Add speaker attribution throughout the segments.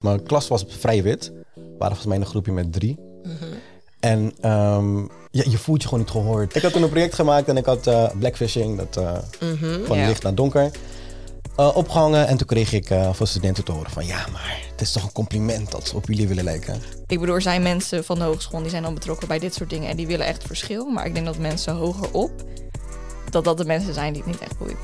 Speaker 1: Mijn klas was vrij wit. We waren volgens mij een groepje met drie. En ehm, ja, je voelt je gewoon niet gehoord. Ik had toen een project gemaakt en ik had eh, blackfishing, dat, eh, van licht naar donker, eh, opgehangen. En toen kreeg ik van studenten te horen van... ja, maar het is toch een compliment dat ze op jullie willen lijken.
Speaker 2: Ik bedoel, er zijn mensen van de hogeschool die zijn dan betrokken bij dit soort dingen en die willen echt verschil. Maar ik denk dat mensen hoger op, dat dat de mensen zijn die het niet echt boeit.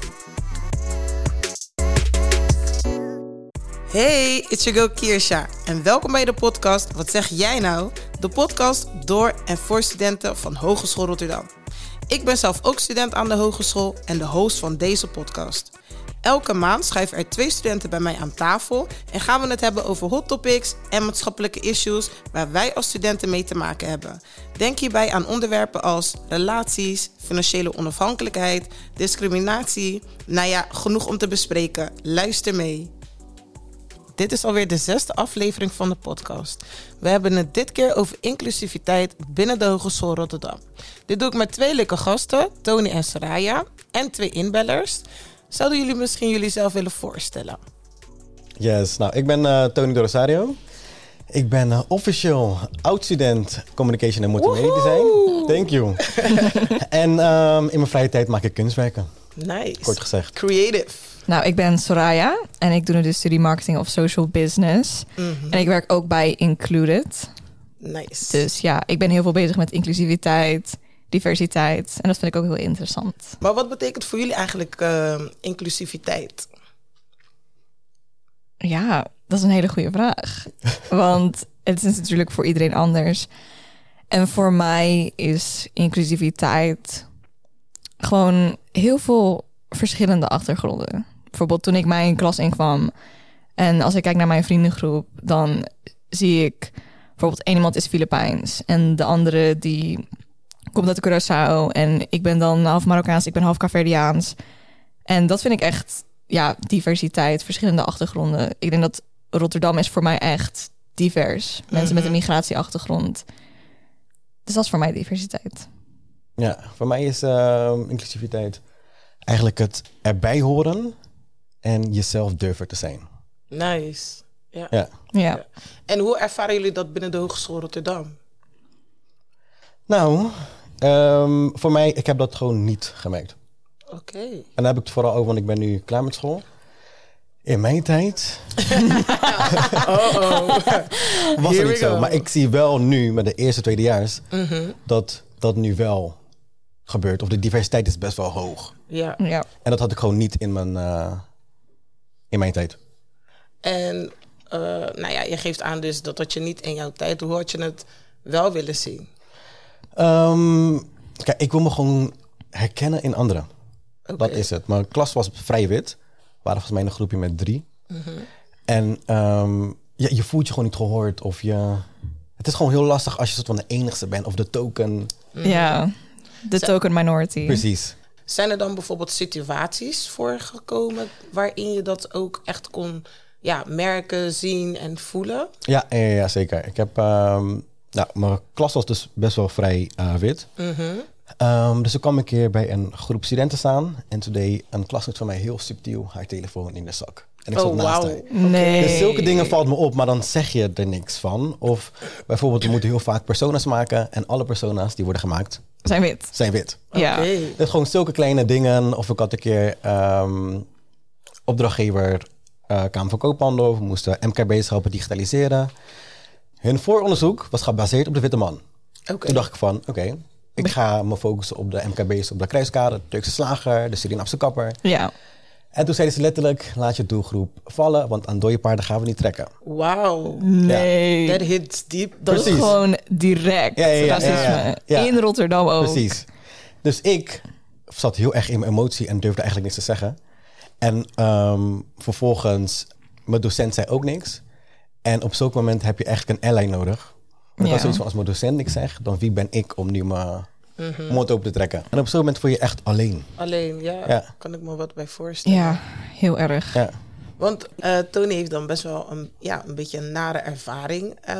Speaker 3: Hey, it's your girl Kirsha en welkom bij de podcast Wat zeg jij nou? De podcast door en voor studenten van Hogeschool Rotterdam. Ik ben zelf ook student aan de hogeschool en de host van deze podcast. Elke maand schuiven er twee studenten bij mij aan tafel en gaan we het hebben over hot topics en maatschappelijke issues waar wij als studenten mee te maken hebben. Denk hierbij aan onderwerpen als relaties, financiële onafhankelijkheid, discriminatie. Nou ja, genoeg om te bespreken. Luister mee. Dit is alweer de zesde aflevering van de podcast. We hebben het dit keer over inclusiviteit binnen de Hogeschool Rotterdam. Dit doe ik met twee leuke gasten, Tony en Soraya, en twee inbellers. Zouden jullie misschien jullie zelf willen voorstellen?
Speaker 1: Yes, nou, ik ben eh, Tony de Rosario. Ik ben eh, officieel oud-student Communication en Multimedia Design. Thank you. en ehm, in mijn vrije tijd maak ik kunstwerken,
Speaker 3: Nice.
Speaker 1: kort gezegd.
Speaker 3: Creative.
Speaker 2: Nou, ik ben Soraya en ik doe nu de studie Marketing of Social Business. En ik werk ook bij Included.
Speaker 3: Nice.
Speaker 2: Dus ja, ik ben heel veel bezig met inclusiviteit, diversiteit. En dat vind ik ook heel interessant.
Speaker 3: Maar wat betekent voor jullie eigenlijk eh, inclusiviteit?
Speaker 2: Ja, dat is een hele goede vraag. Want het is natuurlijk voor iedereen anders. En voor mij is inclusiviteit gewoon heel veel verschillende achtergronden. Bijvoorbeeld toen ik mijn klas inkwam en als ik kijk naar mijn vriendengroep, dan zie ik bijvoorbeeld één iemand is Filipijns en de andere die komt uit Curaçao en ik ben dan half Marokkaans, ik ben half Caverdiaans. En dat vind ik echt, ja, diversiteit, verschillende achtergronden. Ik denk dat Rotterdam is voor mij echt divers. Mensen met een migratieachtergrond. Dus dat is voor mij diversiteit.
Speaker 1: Ja, voor mij is ehm, inclusiviteit eigenlijk het erbij horen en jezelf durven te zijn.
Speaker 3: Nice. Ja.
Speaker 1: Ja.
Speaker 2: Ja.
Speaker 3: En hoe ervaren jullie dat binnen de Hogeschool Rotterdam?
Speaker 1: Nou, ehm, voor mij, ik heb dat gewoon niet gemerkt.
Speaker 3: Oké.
Speaker 1: En daar heb ik het vooral over, want ik ben nu klaar met school. In mijn tijd
Speaker 3: Oh,
Speaker 1: was
Speaker 3: Here
Speaker 1: het niet zo.
Speaker 3: go.
Speaker 1: Maar ik zie wel nu, met de eerste, tweedejaars, dat dat nu wel gebeurt. Of de diversiteit is best wel hoog.
Speaker 3: ja.
Speaker 2: ja.
Speaker 1: En dat had ik gewoon niet in mijn, eh, in mijn tijd.
Speaker 3: En eh, nou ja, je geeft aan dus dat had je niet in jouw tijd. Hoe had je het wel willen zien?
Speaker 1: Ehm, kijk, ik wil me gewoon herkennen in anderen. Dat is het. Mijn klas was vrij wit. We waren volgens mij een groepje met drie. En ehm, ja, je voelt je gewoon niet gehoord. Of je... Het is gewoon heel lastig als je soort van de enigste bent. Of de token.
Speaker 2: ja. De token minority.
Speaker 1: Precies.
Speaker 3: Zijn er dan bijvoorbeeld situaties voorgekomen waarin je dat ook echt kon ja, merken, zien en voelen?
Speaker 1: Ja, ja, ja, zeker. Ik heb... ehm, nou, mijn klas was dus best wel vrij eh, wit. Ehm, dus ik kwam een keer bij een groep studenten staan. En toen deed een klasgenoot van mij heel subtiel haar telefoon in de zak. En ik zat
Speaker 3: Oh,
Speaker 1: naast
Speaker 3: wauw.
Speaker 1: haar.
Speaker 2: Nee.
Speaker 1: Dus zulke dingen valt me op, maar dan zeg je er niks van. Of bijvoorbeeld, we moeten heel vaak persona's maken. En alle persona's die worden gemaakt,
Speaker 2: Zijn wit.
Speaker 1: zijn wit.
Speaker 2: Ja.
Speaker 1: Dus gewoon zulke kleine dingen. Of ik had een keer ehm, opdrachtgever eh Kamer van Koophandel. We moesten MKB's helpen digitaliseren. Hun vooronderzoek was gebaseerd op de witte man.
Speaker 3: Oké.
Speaker 1: Toen dacht ik van, oké, ik ga me focussen op de MKB's, op de kruiskade, de Turkse slager, de Surinaamse kapper.
Speaker 2: Ja.
Speaker 1: En toen zeiden ze letterlijk, laat je doelgroep vallen, want aan dode paarden gaan we niet trekken.
Speaker 3: Wauw.
Speaker 2: Nee.
Speaker 3: That hits deep.
Speaker 2: Dat is gewoon direct
Speaker 1: Ja, ja, ja,
Speaker 2: racisme.
Speaker 1: ja, ja. Ja.
Speaker 2: In Rotterdam ook.
Speaker 1: Precies. Dus ik zat heel erg in mijn emotie en durfde eigenlijk niks te zeggen. En ehm, vervolgens, mijn docent zei ook niks. En op zo'n moment heb je eigenlijk een ally nodig. Maar ik was zoiets van, als mijn docent niks zegt, dan wie ben ik om nu mijn mond open te trekken? En op zo'n moment voel je je echt alleen.
Speaker 3: Alleen, ja,
Speaker 1: Ja.
Speaker 3: kan ik me wat bij voorstellen.
Speaker 2: Ja, heel erg.
Speaker 1: Ja.
Speaker 3: Want eh, Tony heeft dan best wel een, ja, een beetje een nare ervaring eh,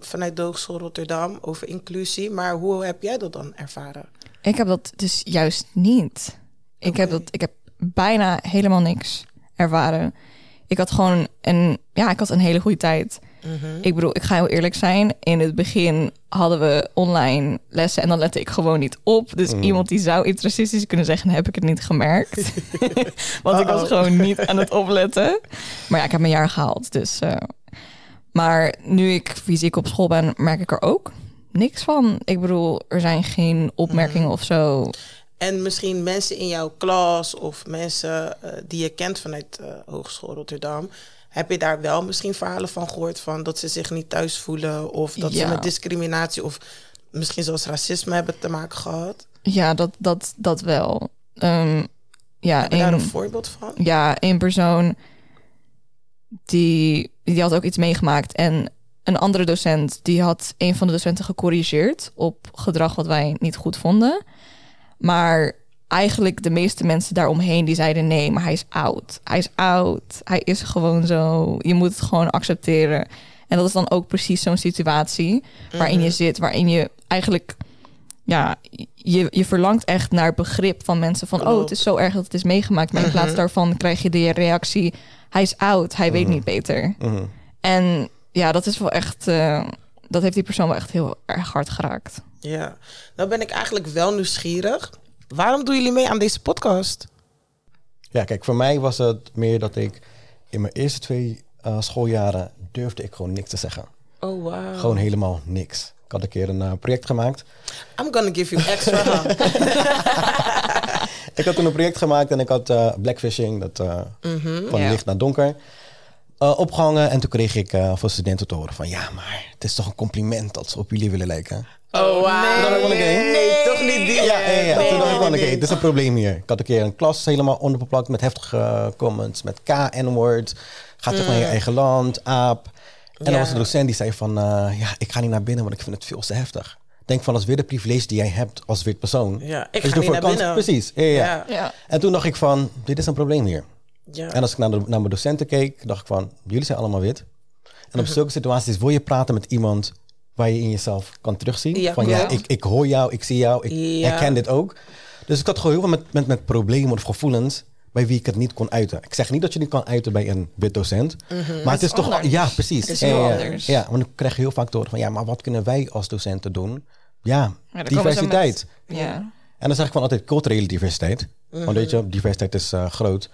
Speaker 3: vanuit de Hogeschool Rotterdam over inclusie. Maar hoe heb jij dat dan ervaren?
Speaker 2: Ik heb dat dus juist niet. Ik heb dat, ik heb bijna helemaal niks ervaren. ik had gewoon een, ja, ik had een hele goede tijd. Ik bedoel, ik ga heel eerlijk zijn. In het begin hadden we online lessen en dan lette ik gewoon niet op. Dus iemand die zou iets racistisch kunnen zeggen, heb ik het niet gemerkt. Want ik was gewoon niet aan het opletten. Maar ja, ik heb mijn jaar gehaald. Dus, eh, maar nu ik fysiek op school ben, merk ik er ook niks van. Ik bedoel, er zijn geen opmerkingen of zo.
Speaker 3: En misschien mensen in jouw klas of mensen eh, die je kent vanuit uh, Hogeschool Rotterdam. Heb je daar wel misschien verhalen van gehoord van dat ze zich niet thuis voelen of dat ze met discriminatie of misschien zelfs racisme hebben te maken gehad?
Speaker 2: Ja, dat, dat, dat wel. Ehm, ja,
Speaker 3: Heb je daar een voorbeeld van?
Speaker 2: ja, een persoon die, die had ook iets meegemaakt. En een andere docent, die had een van de docenten gecorrigeerd op gedrag wat wij niet goed vonden. Maar eigenlijk de meeste mensen daaromheen die zeiden nee, maar hij is oud. Hij is oud. Hij is gewoon zo. Je moet het gewoon accepteren. En dat is dan ook precies zo'n situatie waarin je zit, waarin je eigenlijk ja, je, je verlangt echt naar begrip van mensen van, oh, het is zo erg dat het is meegemaakt. Maar in plaats daarvan krijg je de reactie, hij is oud, hij weet niet beter.
Speaker 1: Mhm.
Speaker 2: En ja, dat is wel echt, eh, dat heeft die persoon wel echt heel erg hard geraakt.
Speaker 3: Ja, nou ben ik eigenlijk wel nieuwsgierig. Waarom doen jullie mee aan deze podcast?
Speaker 1: Ja, kijk, voor mij was het meer dat ik in mijn eerste twee eh, schooljaren durfde ik gewoon niks te zeggen.
Speaker 3: Oh, wow.
Speaker 1: Gewoon helemaal niks. Ik had een keer een eh, project gemaakt.
Speaker 3: I'm gonna give you extra.
Speaker 1: Ik had toen een project gemaakt en ik had eh, blackfishing, dat eh, van licht naar donker, eh, opgehangen. En toen kreeg ik eh, van studenten te horen van, ja, maar het is toch een compliment dat ze op jullie willen lijken.
Speaker 3: Oh, wow.
Speaker 1: Toen dacht ik van, oké.
Speaker 3: Nee, toch niet die.
Speaker 1: Ja, ja, ja.
Speaker 3: Nee,
Speaker 1: toen dacht ik van, oké, dit is een probleem hier. Ik had een keer een klas helemaal onderbeplakt met heftige eh, comments, met K-N-word. Gaat terug naar je eigen land, aap. En dan was de docent die zei van, eh, ja, ik ga niet naar binnen, want ik vind het veel te heftig. Denk van, dat is weer de privilege die jij hebt als wit persoon.
Speaker 3: Ja, ik
Speaker 1: Dus
Speaker 3: ga
Speaker 1: de
Speaker 3: niet naar
Speaker 1: voorkant-
Speaker 3: binnen.
Speaker 1: Precies, ja, ja.
Speaker 3: Ja.
Speaker 2: Ja.
Speaker 1: En toen dacht ik van, dit is een probleem hier.
Speaker 3: Ja.
Speaker 1: En als ik naar, de, naar mijn docenten keek, dacht ik van, jullie zijn allemaal wit. En op zulke situaties wil je praten met iemand waar je in jezelf kan terugzien.
Speaker 3: Ja,
Speaker 1: van ja, ik, ik hoor jou, ik zie jou, ik
Speaker 3: Ja.
Speaker 1: herken dit ook. Dus ik had gewoon heel veel met, met, met problemen of gevoelens bij wie ik het niet kon uiten. Ik zeg niet dat je niet kan uiten bij een wit docent. Maar het is,
Speaker 2: is
Speaker 1: toch...
Speaker 2: anders.
Speaker 1: Ja, precies.
Speaker 2: Het is
Speaker 1: ja,
Speaker 2: heel
Speaker 1: ja,
Speaker 2: anders.
Speaker 1: Ja, want ik krijg heel vaak te horen van... Ja, maar wat kunnen wij als docenten doen? Ja, diversiteit.
Speaker 2: met- ja.
Speaker 1: En dan zeg ik van altijd culturele diversiteit. Want weet je, diversiteit is eh, groot.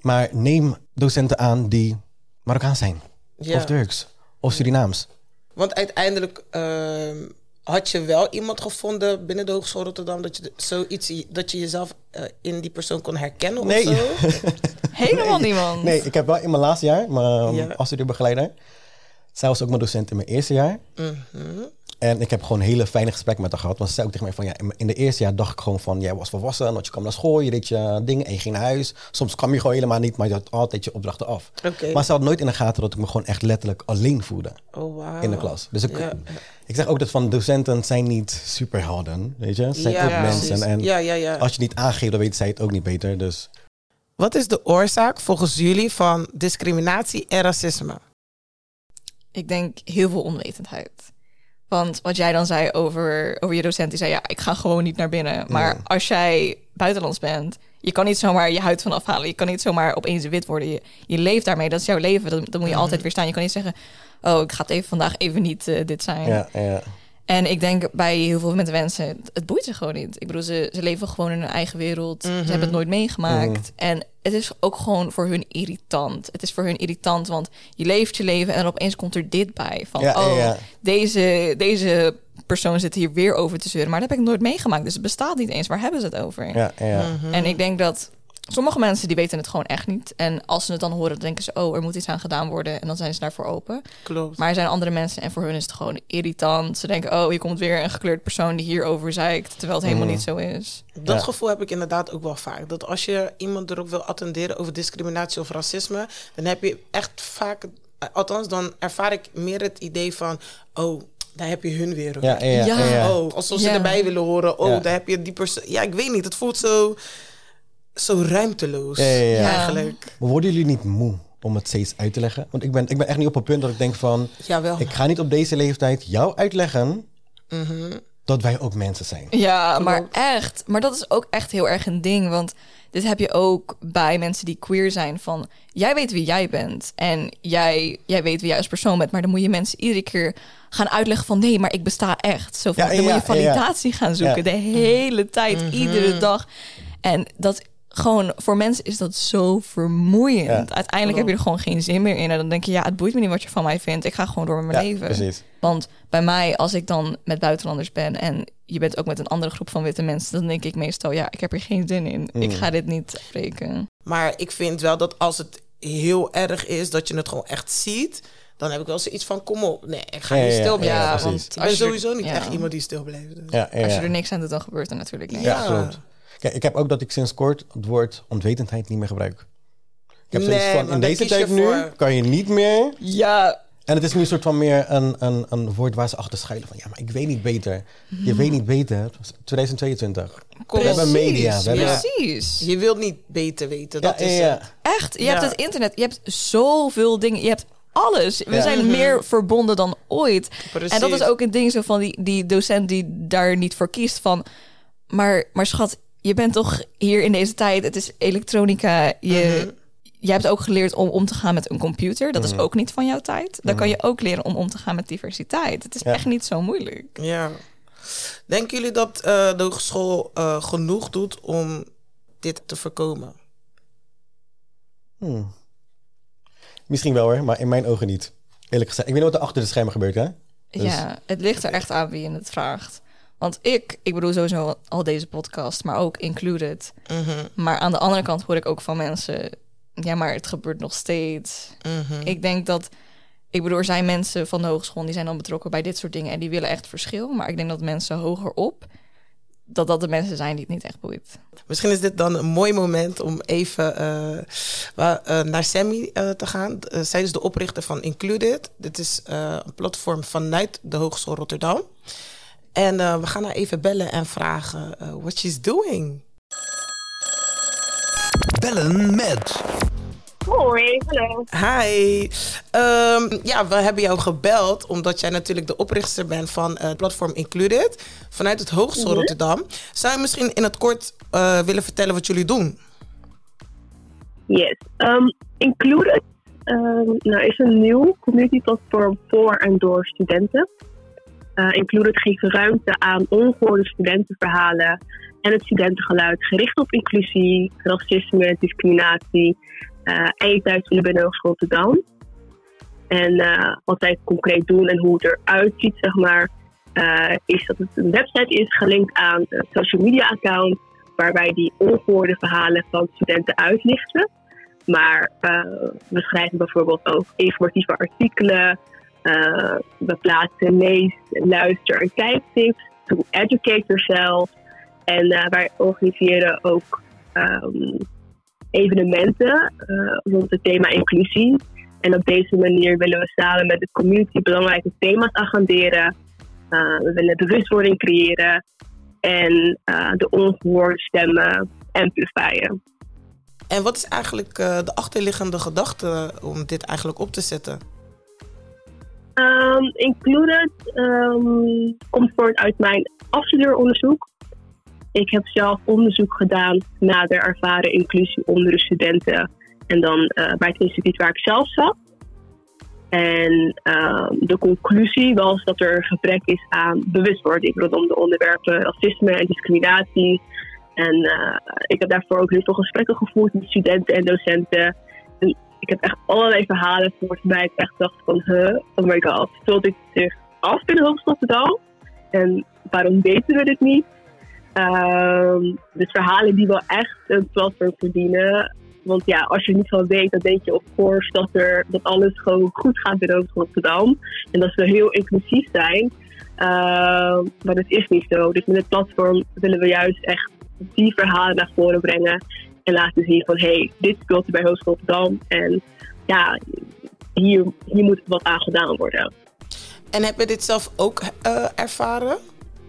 Speaker 1: Maar neem docenten aan die Marokkaans zijn.
Speaker 3: Ja.
Speaker 1: Of Turks. Of Surinaams.
Speaker 3: Want uiteindelijk ehm, had je wel iemand gevonden binnen de Hogeschool Rotterdam dat je zoiets dat je jezelf eh, in die persoon kon herkennen
Speaker 1: Nee.
Speaker 3: of zo?
Speaker 2: Helemaal niemand.
Speaker 1: Nee, ik heb wel in mijn laatste jaar, mijn
Speaker 3: Ja.
Speaker 1: ja. afstudeerbegeleider. Zij was ook mijn docent in mijn eerste jaar.
Speaker 3: Mhm.
Speaker 1: En ik heb gewoon hele fijne gesprekken met haar gehad. Want ze zei ook tegen mij van, ja, in de eerste jaar dacht ik gewoon van, jij was volwassen, want je kwam naar school, je deed je dingen en je ging naar huis. Soms kwam je gewoon helemaal niet, maar je had altijd je opdrachten af.
Speaker 3: Oké.
Speaker 1: Maar ze had nooit in de gaten dat ik me gewoon echt letterlijk alleen voelde.
Speaker 3: Oh, wow.
Speaker 1: in de klas. Dus ik,
Speaker 3: Ja.
Speaker 1: ik zeg ook dat van docenten zijn niet superhelden, weet je? Ze zijn
Speaker 3: Ja,
Speaker 1: ook
Speaker 2: ja,
Speaker 1: mensen.
Speaker 3: precies.
Speaker 1: En
Speaker 3: Ja, ja, ja.
Speaker 1: als je niet aangeeft, dan weten zij het ook niet beter. Dus
Speaker 3: Wat is de oorzaak volgens jullie van discriminatie en racisme?
Speaker 2: Ik denk heel veel onwetendheid. Want wat jij dan zei over, over je docent, die zei ja, ik ga gewoon niet naar binnen. Maar
Speaker 1: Ja.
Speaker 2: als jij buitenlands bent, je kan niet zomaar je huid van afhalen. Je kan niet zomaar opeens wit worden. Je, je leeft daarmee, dat is jouw leven. Dan, dan moet je altijd weer staan. Je kan niet zeggen, oh, ik ga het even vandaag even niet eh, dit zijn.
Speaker 1: ja, ja.
Speaker 2: En ik denk bij heel veel mensen, het- het boeit ze gewoon niet. Ik bedoel, ze, ze leven gewoon in hun eigen wereld. Ze hebben het nooit meegemaakt. En het is ook gewoon voor hun irritant. Het is voor hun irritant, want je leeft je leven en dan opeens komt er dit bij. Van,
Speaker 1: Ja,
Speaker 2: oh,
Speaker 1: ja.
Speaker 2: Deze, deze persoon zit hier weer over te zeuren. Maar dat heb ik nooit meegemaakt, dus het bestaat niet eens. Waar hebben ze het over?
Speaker 1: ja, ja.
Speaker 2: En ik denk dat sommige mensen die weten het gewoon echt niet. En als ze het dan horen, dan denken ze, oh, er moet iets aan gedaan worden. En dan zijn ze daarvoor open.
Speaker 3: Klopt.
Speaker 2: Maar er zijn andere mensen en voor hun is het gewoon irritant. Ze denken, oh, hier komt weer een gekleurd persoon die hierover zeikt. Terwijl het helemaal niet zo is.
Speaker 3: Dat
Speaker 1: Ja.
Speaker 3: gevoel heb ik inderdaad ook wel vaak. Dat als je iemand erop wil attenderen over discriminatie of racisme, dan heb je echt vaak, althans dan ervaar ik meer het idee van, oh, daar heb je hun weer.
Speaker 1: Ja, ja, ja,
Speaker 2: Ja.
Speaker 1: ja, ja.
Speaker 3: Oh, alsof ze
Speaker 2: Ja.
Speaker 3: erbij willen horen. Oh,
Speaker 1: Ja.
Speaker 3: daar heb je die persoon. Ja, ik weet niet. Het voelt zo, zo ruimteloos.
Speaker 1: Ja, ja, ja.
Speaker 2: Ja.
Speaker 3: Eigenlijk.
Speaker 1: Maar worden jullie niet moe om het steeds uit te leggen? Want ik ben, ik ben echt niet op een punt dat ik denk van...
Speaker 3: Jawel.
Speaker 1: Ik ga niet op deze leeftijd jou uitleggen
Speaker 3: Mhm.
Speaker 1: dat wij ook mensen zijn.
Speaker 2: Ja,
Speaker 3: Klopt.
Speaker 2: maar echt. Maar dat is ook echt heel erg een ding. Want dit heb je ook bij mensen die queer zijn. Van jij weet wie jij bent en jij, jij weet wie jij als persoon bent. Maar dan moet je mensen iedere keer gaan uitleggen van nee, maar ik besta echt. Zo van,
Speaker 1: Ja,
Speaker 2: dan
Speaker 1: ja,
Speaker 2: moet je
Speaker 1: ja, ja.
Speaker 2: validatie gaan zoeken
Speaker 1: Ja.
Speaker 2: de hele tijd, iedere dag. En dat gewoon voor mensen is dat zo vermoeiend.
Speaker 1: Ja.
Speaker 2: Uiteindelijk heb je er gewoon geen zin meer in. En dan denk je, ja, het boeit me niet wat je van mij vindt. Ik ga gewoon door met mijn
Speaker 1: Ja,
Speaker 2: leven.
Speaker 1: precies.
Speaker 2: Want bij mij, als ik dan met buitenlanders ben en je bent ook met een andere groep van witte mensen, dan denk ik meestal, ja, ik heb er geen zin in.
Speaker 1: Mm.
Speaker 2: Ik ga dit niet spreken.
Speaker 3: Maar ik vind wel dat als het heel erg is, dat je het gewoon echt ziet, dan heb ik wel zoiets van, kom op. Nee, ik ga
Speaker 1: Ja,
Speaker 3: niet
Speaker 1: ja, ja,
Speaker 3: stil
Speaker 1: ja,
Speaker 3: blijven.
Speaker 1: precies.
Speaker 3: want ik ben
Speaker 2: er-
Speaker 3: sowieso niet
Speaker 2: ja.
Speaker 3: echt iemand die stil blijft. Dus.
Speaker 1: Ja, ja,
Speaker 2: Als je
Speaker 1: ja.
Speaker 2: er niks aan doet, dan gebeurt er natuurlijk niks.
Speaker 1: Ja,
Speaker 3: Ja.
Speaker 1: klopt. Kijk, ik heb ook dat ik sinds kort het woord onwetendheid niet meer gebruik. Ik heb
Speaker 3: Nee,
Speaker 1: van, in deze tijd nu
Speaker 3: voor.
Speaker 1: kan je niet meer.
Speaker 2: Ja,
Speaker 1: En het is nu een soort van meer een, een, een woord waar ze achter schuilen. Van ja, maar ik weet niet beter. Je weet niet beter. 2022.
Speaker 3: Kom
Speaker 1: We hebben media. We hebben,
Speaker 3: Ja.
Speaker 2: precies.
Speaker 3: Je wilt niet beter weten, dat
Speaker 1: ja,
Speaker 3: is
Speaker 1: ja,
Speaker 3: het.
Speaker 2: Echt, je
Speaker 3: Ja.
Speaker 2: hebt het internet, je hebt zoveel dingen, je hebt alles. We
Speaker 1: Ja.
Speaker 2: zijn meer verbonden dan ooit.
Speaker 3: Precies.
Speaker 2: En dat is ook een ding zo van die, die docent die daar niet voor kiest van... Maar, maar schat, je bent toch hier in deze tijd, het is elektronica. Je, je hebt ook geleerd om om te gaan met een computer. Dat is ook niet van jouw tijd. Dan kan je ook leren om om te gaan met diversiteit. Het is
Speaker 1: Ja.
Speaker 2: echt niet zo moeilijk.
Speaker 3: Ja. Denken jullie dat eh, de hogeschool eh, genoeg doet om dit te voorkomen?
Speaker 1: Hmm. Misschien wel hoor, maar in mijn ogen niet. Eerlijk gezegd. Ik weet niet wat er achter de schermen gebeurt, hè? Dus-
Speaker 2: Ja, het ligt er echt aan wie je het vraagt. Want ik, ik bedoel sowieso al deze podcast, maar ook included.
Speaker 3: Mhm,
Speaker 2: Maar aan de andere kant hoor ik ook van mensen, ja, maar het gebeurt nog steeds.
Speaker 3: mhm.
Speaker 2: Ik denk dat, ik bedoel, er zijn mensen van de hogeschool die zijn dan betrokken bij dit soort dingen en die willen echt verschil. Maar ik denk dat mensen hoger op, dat dat de mensen zijn die het niet echt boeit.
Speaker 3: Misschien is dit dan een mooi moment om even eh, eh, naar Sammy eh, te gaan. Zij is de oprichter van Included. Dit is een platform vanuit de Hogeschool Rotterdam. En eh, we gaan haar even bellen en vragen eh what she's doing.
Speaker 4: Bellen met.
Speaker 5: Hoi, hallo.
Speaker 3: Hi. Ehm, ja, we hebben jou gebeld omdat jij natuurlijk de oprichter bent van het platform Included vanuit het Hogeschool Rotterdam. Zou je misschien in het kort eh, willen vertellen wat jullie doen?
Speaker 5: Yes. Um, Included um, nou, is een nieuw community platform voor en door studenten. Uh, Included geeft ruimte aan ongehoorde studentenverhalen en het studentengeluid gericht op inclusie, racisme, discriminatie uh, en je thuis Hogeschool Rotterdam. En uh, wat zij concreet doen en hoe het eruit ziet, zeg maar, uh, is dat het een website is gelinkt aan een social media account waarbij die ongehoorde verhalen van studenten uitlichten. Maar we schrijven bijvoorbeeld ook informatieve artikelen. Uh, we plaatsen lees, luister en kijktips. To educate yourself. En uh, wij organiseren ook um, evenementen rond het thema inclusie. En op deze manier willen we samen met de community belangrijke thema's agenderen. we willen bewustwording creëren en de ongehoorde stemmen amplifieren.
Speaker 3: En wat is eigenlijk de achterliggende gedachte om dit eigenlijk op te zetten?
Speaker 5: Um, included um, komt voort uit mijn afstudeeronderzoek. Ik heb zelf onderzoek gedaan naar de ervaren inclusie onder de studenten. En dan uh, bij het instituut waar ik zelf zat. En uh, de conclusie was dat er een gebrek is aan bewustwording rondom de onderwerpen racisme en discriminatie. En uh, ik heb daarvoor ook heel veel gesprekken gevoerd met studenten en docenten. Ik heb echt allerlei verhalen gehoord waarbij ik echt dacht van, huh, oh my god, speelt dit zich af in Rotterdam? En waarom weten we dit niet? Uh, dus verhalen die wel echt een platform verdienen. Want ja, als je niet van weet, dan denk je of course dat, er, dat alles gewoon goed gaat Hogeschool Rotterdam. En dat we heel inclusief zijn. Uh, maar dat is niet zo. Dus met het platform willen we juist echt die verhalen naar voren brengen. En laten zien van, hé, hey, dit speelt er bij Hogeschool Rotterdam. En ja, hier, hier moet wat aan gedaan worden.
Speaker 3: En heb je dit zelf ook uh, ervaren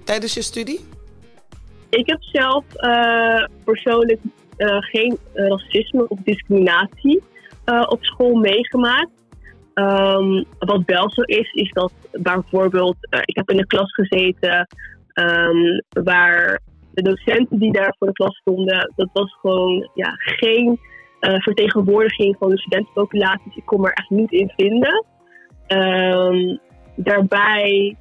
Speaker 3: tijdens je studie?
Speaker 5: Ik heb zelf uh, persoonlijk uh, geen racisme of discriminatie op school meegemaakt. Um, wat wel zo is, is dat bijvoorbeeld, ik heb in een klas gezeten um, waar de docenten die daar voor de klas stonden, dat was gewoon ja, geen eh, vertegenwoordiging van de studentenpopulaties. Ik kon er echt niet in vinden. Ehm, daarbij,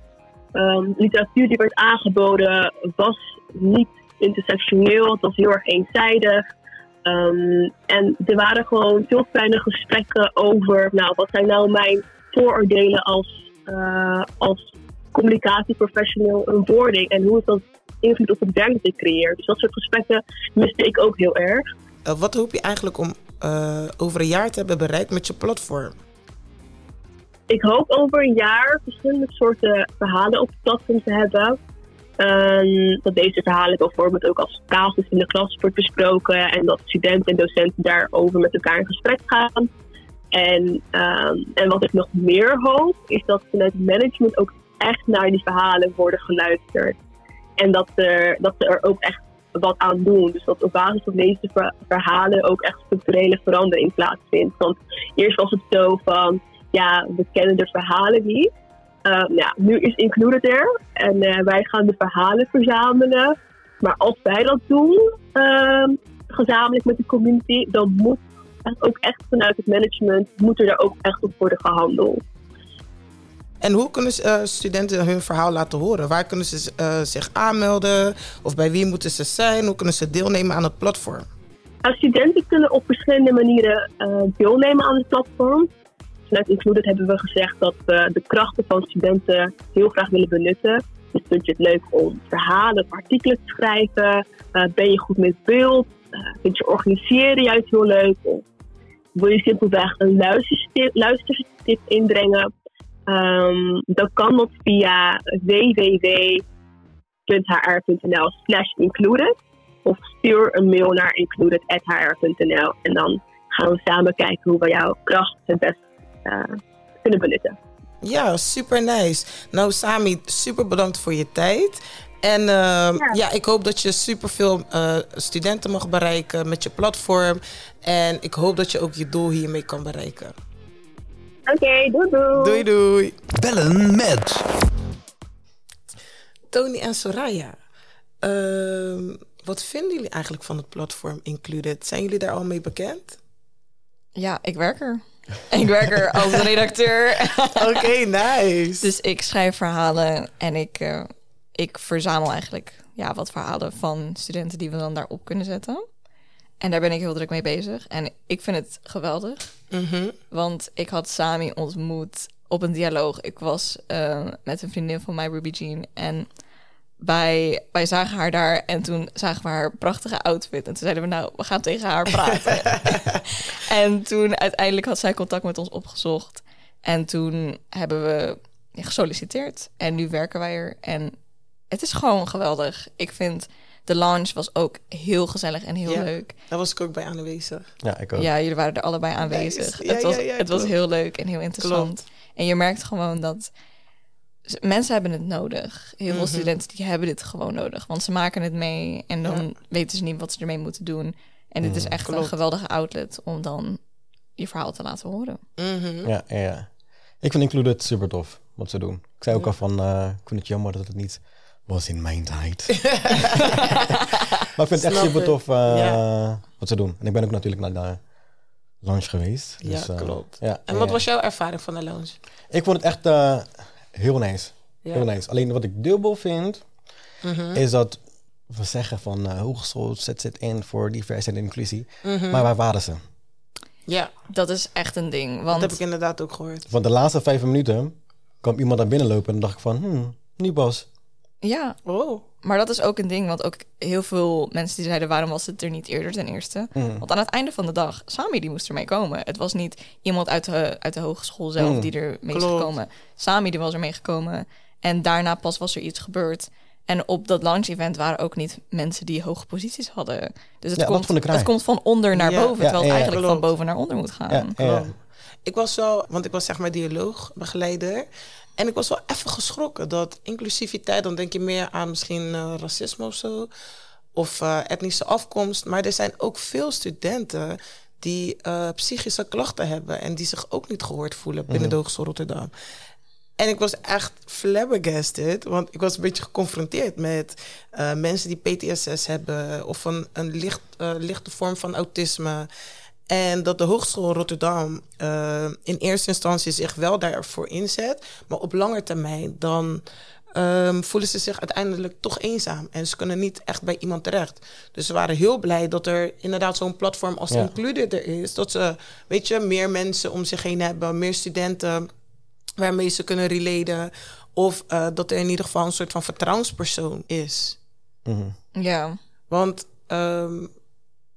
Speaker 5: um, literatuur die werd aangeboden was niet intersectioneel. Het was heel erg eenzijdig. Um, en er waren gewoon veel fijne gesprekken over, nou, wat zijn nou mijn vooroordelen als, uh, als communicatieprofessional een wording en hoe is dat invloed op het werk dat ik creëer. Dus dat soort gesprekken miste ik ook heel erg.
Speaker 3: Uh, wat hoop je eigenlijk om uh, over een jaar te hebben bereikt met je platform?
Speaker 5: Ik hoop over een jaar verschillende soorten verhalen op het platform te hebben. Um, dat deze verhalen bijvoorbeeld ook als casus in de klas wordt besproken en dat studenten en docenten daarover met elkaar in gesprek gaan. En, um, en wat ik nog meer hoop, is dat vanuit management ook echt naar die verhalen worden geluisterd. En dat, dat ze er ook echt wat aan doen. Dus dat op basis van deze verhalen ook echt structurele verandering plaatsvindt. Want eerst was het zo van, ja, we kennen de verhalen niet. Um, ja, nu is Included er en uh, wij gaan de verhalen verzamelen. Maar als wij dat doen, um, gezamenlijk met de community, dan moet ook echt vanuit het management, moet er ook echt op worden gehandeld.
Speaker 3: En hoe kunnen uh, studenten hun verhaal laten horen? Waar kunnen ze uh, zich aanmelden? Of bij wie moeten ze zijn? Hoe kunnen ze deelnemen aan het platform?
Speaker 5: Nou, studenten kunnen op verschillende manieren uh, deelnemen aan het platform. Vanuit Included hebben we gezegd dat we de krachten van studenten heel graag willen benutten. Dus vind je het leuk om verhalen of artikelen te schrijven? ben je goed met beeld? vind je organiseren juist heel leuk? Of wil je simpelweg een luistertip, luistertip inbrengen? Um, dan kan dat via www.hr.nl slash included. Of stuur een mail naar included.hr.nl. En dan gaan we samen kijken hoe we jouw kracht het best uh, kunnen benutten.
Speaker 3: Ja, super nice. Nou, Sami, super bedankt voor je tijd. En uh, ja. ja. ik hoop dat je superveel uh, studenten mag bereiken met je platform. En ik hoop dat je ook je doel hiermee kan bereiken.
Speaker 5: Oké, okay, doei doei.
Speaker 3: Doei doei.
Speaker 4: Bellen met
Speaker 3: Tony en Soraya. Uh, wat vinden jullie eigenlijk van het platform Included? Zijn jullie daar al mee bekend?
Speaker 2: Ja, ik werk er. ik werk er als redacteur.
Speaker 3: Oké, okay, nice.
Speaker 2: Dus ik schrijf verhalen en ik, uh, ik verzamel eigenlijk ja, wat verhalen van studenten die we dan daarop kunnen zetten. En daar ben ik heel druk mee bezig. En ik vind het geweldig. Mm -hmm. Want ik had Sami ontmoet op een dialoog. Ik was uh, met een vriendin van mij, Ruby Jean. En wij, wij zagen haar daar en toen zagen we haar prachtige outfit. En toen zeiden we, nou, we gaan tegen haar praten. en toen uiteindelijk had zij contact met ons opgezocht. En toen hebben we gesolliciteerd. En nu werken wij er. En het is gewoon geweldig. Ik vind de launch was ook heel gezellig en heel
Speaker 3: ja,
Speaker 2: leuk.
Speaker 3: Daar was ik ook bij aanwezig.
Speaker 1: Ja, ik ook.
Speaker 2: Ja, jullie waren er allebei aanwezig. Ja, het was, ja, het was heel leuk en heel interessant. Klopt. En je merkt gewoon dat mensen hebben het nodig. Heel veel mm -hmm. studenten die hebben dit gewoon nodig. Want ze maken het mee en dan weten ze niet wat ze ermee moeten doen. En dit is echt Klopt. een geweldige outlet om dan je verhaal te laten horen.
Speaker 3: Mm -hmm.
Speaker 1: Ja, ja. Ik vind Included super tof wat ze doen. Ik zei ook al van, uh, ik vind het jammer dat het niet was in mijn tijd. maar ik vind het echt super tof uh, ja. wat ze doen. En ik ben ook natuurlijk naar de lounge geweest.
Speaker 3: Dus,
Speaker 1: ja,
Speaker 3: klopt.
Speaker 1: Uh, ja,
Speaker 3: en wat was jouw ervaring van de lounge?
Speaker 1: Ik vond het echt uh, heel nice. Heel nice. Alleen wat ik dubbel vind, mm -hmm. is dat we zeggen van uh, hogeschool zet zit in voor diversiteit en inclusie. Mm -hmm. Maar waar waren ze?
Speaker 3: Ja.
Speaker 2: Dat is echt een ding. Want... Dat
Speaker 3: heb ik inderdaad ook gehoord.
Speaker 1: Van de laatste vijf minuten kwam iemand naar binnen lopen en dacht ik van, hmm, nu pas.
Speaker 2: Ja.
Speaker 3: Oh.
Speaker 2: Maar dat is ook een ding, want ook heel veel mensen die zeiden... waarom was het er niet eerder ten eerste? Mm. Want aan het einde van de dag, Sami die moest ermee komen. Het was niet iemand uit de, uit de hogeschool zelf mm. die er mee is gekomen. Sami die was er mee gekomen. En daarna pas was er iets gebeurd. En op dat launch-event waren ook niet mensen die hoge posities hadden. Dus het,
Speaker 1: ja,
Speaker 2: komt, het komt van onder naar
Speaker 3: ja.
Speaker 2: boven, terwijl het eigenlijk van boven naar onder moet gaan.
Speaker 3: Ik was wel, want ik was zeg maar dialoogbegeleider. En ik was wel even geschrokken dat inclusiviteit, dan denk je meer aan misschien uh, racisme of zo. Of uh, etnische afkomst. Maar er zijn ook veel studenten die uh, psychische klachten hebben en die zich ook niet gehoord voelen binnen mm. de Hogeschool Rotterdam. En ik was echt flabbergasted, want ik was een beetje geconfronteerd met eh, mensen die PTSS hebben of een, een licht, eh, lichte vorm van autisme. En dat de Hogeschool Rotterdam eh, in eerste instantie zich wel daarvoor inzet, maar op lange termijn dan ehm, voelen ze zich uiteindelijk toch eenzaam en ze kunnen niet echt bij iemand terecht. Dus ze waren heel blij dat er inderdaad zo'n platform als
Speaker 1: Ja.
Speaker 3: Included er is, dat ze, weet je, meer mensen om zich heen hebben, meer studenten waarmee ze kunnen relaten. Of eh, dat er in ieder geval een soort van vertrouwenspersoon is.
Speaker 1: Mhm.
Speaker 2: Ja.
Speaker 3: Want ehm,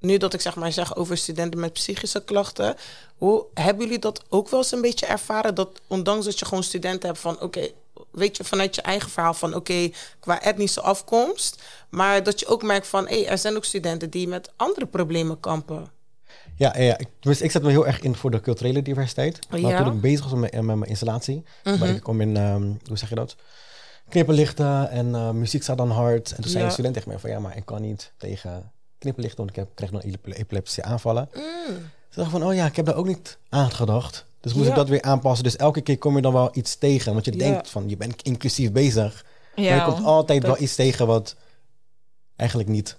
Speaker 3: nu dat ik zeg maar zeg over studenten met psychische klachten, hoe hebben jullie dat ook wel eens een beetje ervaren? Dat ondanks dat je gewoon studenten hebt van oké, weet je, vanuit je eigen verhaal van oké, qua etnische afkomst, maar dat je ook merkt van hé, er zijn ook studenten die met andere problemen kampen.
Speaker 1: Ja, ja. Ik, dus ik zet me heel erg in voor de culturele diversiteit. Maar
Speaker 3: ja?
Speaker 1: toen ik bezig was met, mijn- met mijn installatie,
Speaker 3: Mhm.
Speaker 1: maar ik kom in, ehm, hoe zeg je dat? Knipperlichten en eh, muziek staat dan hard. En toen zei
Speaker 3: Ja.
Speaker 1: een student tegen mij van ja, maar ik kan niet tegen knipperlichten, want ik heb, krijg dan epile- epileptische aanvallen.
Speaker 3: Mm.
Speaker 1: Ze dacht van, oh ja, ik heb daar ook niet aan gedacht. Dus moest
Speaker 3: Ja.
Speaker 1: ik dat weer aanpassen. Dus elke keer kom je dan wel iets tegen. Want je
Speaker 3: Ja.
Speaker 1: denkt van, je bent inclusief bezig.
Speaker 2: Ja.
Speaker 1: Maar je komt altijd
Speaker 3: Dat-
Speaker 1: wel iets tegen wat eigenlijk niet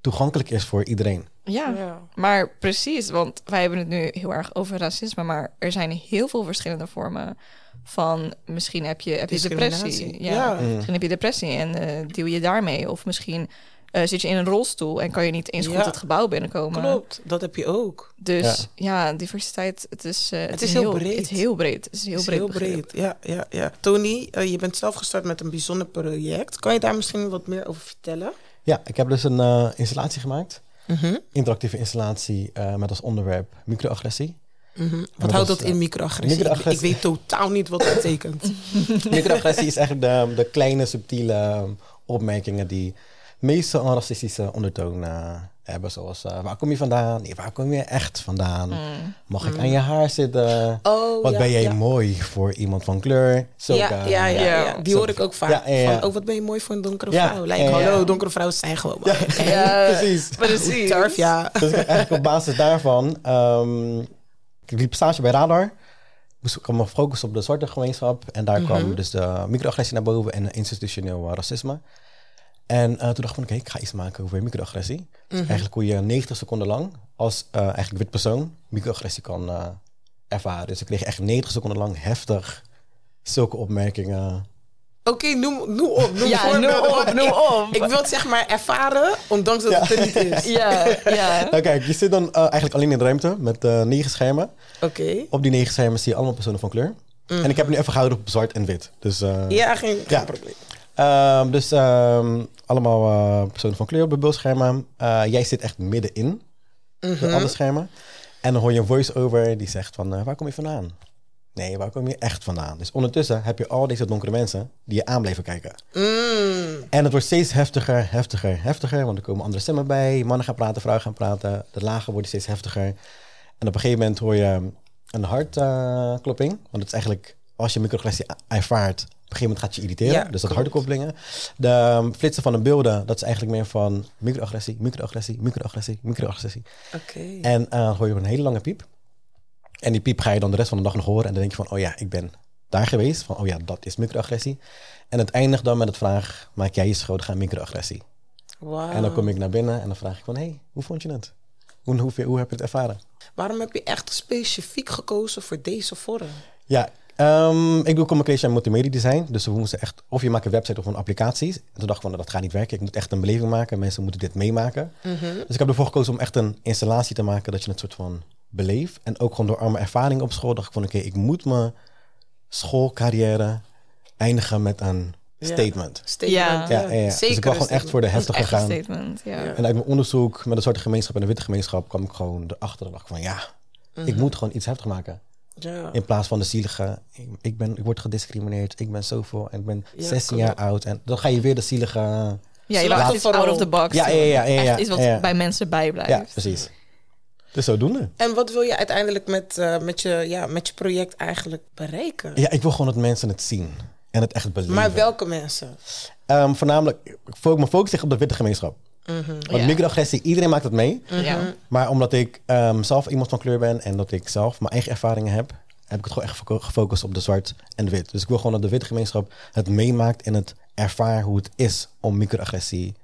Speaker 1: toegankelijk is voor iedereen.
Speaker 2: ja.
Speaker 3: Ja.
Speaker 2: Maar precies, want wij hebben het nu heel erg over racisme, maar er zijn heel veel verschillende vormen van misschien heb je, heb je depressie. Ja.
Speaker 3: Ja.
Speaker 1: Mm.
Speaker 2: Misschien heb je depressie en eh deal je daarmee. Of misschien eh, zit je in een rolstoel en kan je niet eens
Speaker 3: Ja.
Speaker 2: goed het gebouw binnenkomen.
Speaker 3: Klopt, dat heb je ook.
Speaker 2: Dus ja, diversiteit, het is, eh, het
Speaker 3: is heel breed.
Speaker 2: Het is heel breed. Het is heel
Speaker 3: is
Speaker 2: breed.
Speaker 3: heel
Speaker 2: begrip.
Speaker 3: breed. Ja, ja, ja. Tony, eh, je bent zelf gestart met een bijzonder project. Kan je daar misschien wat meer over vertellen?
Speaker 1: Ja, ik heb dus een eh, installatie gemaakt.
Speaker 3: Mhm,
Speaker 1: Interactieve installatie eh, met als onderwerp microagressie.
Speaker 3: mhm. Wat houdt dat in microagressie? Ik, weet totaal niet wat dat betekent.
Speaker 1: Microagressie is eigenlijk de, de kleine, subtiele opmerkingen die meestal een racistische ondertoon eh, hebben. Zoals, eh, waar kom je vandaan? Nee, waar kom je echt vandaan?
Speaker 2: Mm.
Speaker 1: Mag ik aan je haar zitten?
Speaker 3: Oh,
Speaker 1: Wat
Speaker 3: ja,
Speaker 1: ben jij
Speaker 3: ja.
Speaker 1: mooi voor iemand van kleur? Zulke,
Speaker 3: Ja, ja, ja,
Speaker 2: Ja.
Speaker 3: ja. die
Speaker 1: Zo-
Speaker 3: hoor ik ook vaak.
Speaker 1: Ja, ja, ja.
Speaker 3: Van, oh, wat ben je mooi voor een donkere
Speaker 1: Ja,
Speaker 3: vrouw. Like,
Speaker 1: ja, ja.
Speaker 3: hallo, donkere vrouwen zijn gewoon mooi.
Speaker 1: Precies.
Speaker 2: precies.
Speaker 3: Turf, ja.
Speaker 1: Dus ik heb eigenlijk op basis daarvan... ehm, ik liep stage bij Radar. Moest ik me focussen op de zwarte gemeenschap. En daar kwam dus de microagressie naar boven en institutioneel racisme. En eh, toen dacht ik van, oké, ik ga iets maken over microagressie. Dus eigenlijk hoe je 90 seconden lang als eh, eigenlijk wit persoon microagressie kan eh, ervaren. Dus ik kreeg echt 90 seconden lang heftig zulke opmerkingen.
Speaker 3: Oké, noem, noem op. Noem
Speaker 2: Ja, noem op, noem
Speaker 3: ik-
Speaker 2: op.
Speaker 3: Ik wil het zeg maar ervaren, ondanks dat het er niet is.
Speaker 2: Ja, ja.
Speaker 1: Nou kijk, je zit dan eh, eigenlijk alleen in de ruimte met eh, negen schermen.
Speaker 3: Oké.
Speaker 1: Op die negen schermen zie je allemaal personen van kleur. En ik heb het nu even gehouden op zwart en wit. Dus, eh,
Speaker 3: Ja, geen, geen
Speaker 1: Ja.
Speaker 3: probleem.
Speaker 1: Ehm, dus ehm, allemaal eh, personen van kleur op de beeldschermen. Eh, jij zit echt middenin,
Speaker 3: Mhm.
Speaker 1: de andere schermen. En dan hoor je een voice-over die zegt van, eh, waar kom je vandaan? Nee, waar kom je echt vandaan? Dus ondertussen heb je al deze donkere mensen die je aan blijven kijken.
Speaker 3: Mm.
Speaker 1: En het wordt steeds heftiger, heftiger, heftiger. Want er komen andere stemmen bij. Mannen gaan praten, vrouwen gaan praten. De lagen worden steeds heftiger. En op een gegeven moment hoor je een hartklopping. want het is eigenlijk, als je microagressie a- ervaart... op een gegeven moment gaat je irriteren.
Speaker 3: Ja,
Speaker 1: dus dat
Speaker 3: klopt.
Speaker 1: hartkloppingen. De um, flitsen van de beelden, dat is eigenlijk meer van microagressie, microagressie, microagressie, microagressie.
Speaker 3: Oké.
Speaker 1: En eh, dan hoor je een hele lange piep. En die piep ga je dan de rest van de dag nog horen. En dan denk je van, oh ja, ik ben daar geweest. Van, oh ja, dat is microagressie. En het eindigt dan met het vraag, maak jij je schuldig aan microagressie?
Speaker 3: Wauw.
Speaker 1: En dan kom ik naar binnen en dan vraag ik van, hey, hoe vond je het? Hoe, hoe, hoe heb je het ervaren?
Speaker 3: Waarom heb je echt specifiek gekozen voor deze vorm?
Speaker 1: Ja, ehm, ik doe communication en multimedia design. Dus we moesten echt, of je maakt een website of een applicaties. En toen dacht ik van, nou, dat gaat niet werken. Ik moet echt een beleving maken. Mensen moeten dit meemaken. Dus ik heb ervoor gekozen om echt een installatie te maken dat je het soort van beleeft. En ook gewoon door al mijn ervaring op school dacht ik van, oké, ik moet mijn schoolcarrière eindigen met een statement.
Speaker 3: Statement,
Speaker 2: Ja.
Speaker 1: Ja, ja, ja. Dus
Speaker 3: Zeker
Speaker 1: ik
Speaker 3: een
Speaker 1: gewoon echt voor de
Speaker 2: Dat
Speaker 1: heftige
Speaker 2: een
Speaker 1: gaan.
Speaker 2: statement, ja.
Speaker 3: Ja.
Speaker 1: En uit mijn onderzoek met de zwarte gemeenschap en de witte gemeenschap kwam ik gewoon erachter. Dacht ik van ja, ik moet gewoon iets heftig maken.
Speaker 3: Ja.
Speaker 1: In plaats van de zielige, ik, ik ben, ik word gediscrimineerd, ik ben zoveel en ik ben
Speaker 3: Ja,
Speaker 1: 16
Speaker 3: klopt.
Speaker 1: jaar oud. En dan ga je weer de zielige...
Speaker 2: Ja, je
Speaker 3: Slachtoffer
Speaker 2: echt iets out of the box.
Speaker 1: Ja, ja, ja, ja,
Speaker 2: iets wat
Speaker 1: ja.
Speaker 2: bij mensen bijblijft.
Speaker 1: Ja, precies. Dus zodoende.
Speaker 3: En wat wil je uiteindelijk met, eh, met, je, ja, met je project eigenlijk bereiken?
Speaker 1: Ja, ik wil gewoon dat mensen het zien. En het echt beleven.
Speaker 3: Maar welke mensen?
Speaker 1: Ehm, voornamelijk, ik fo- mijn focus ligt op de witte gemeenschap.
Speaker 3: Mhm.
Speaker 1: Want
Speaker 2: Ja.
Speaker 1: microagressie, iedereen maakt het mee.
Speaker 2: Ja.
Speaker 1: Maar omdat ik ehm, zelf iemand van kleur ben en dat ik zelf mijn eigen ervaringen heb, heb ik het gewoon echt gefo- gefocust op de zwart en de wit. Dus ik wil gewoon dat de witte gemeenschap het meemaakt en het ervaart hoe het is om microagressie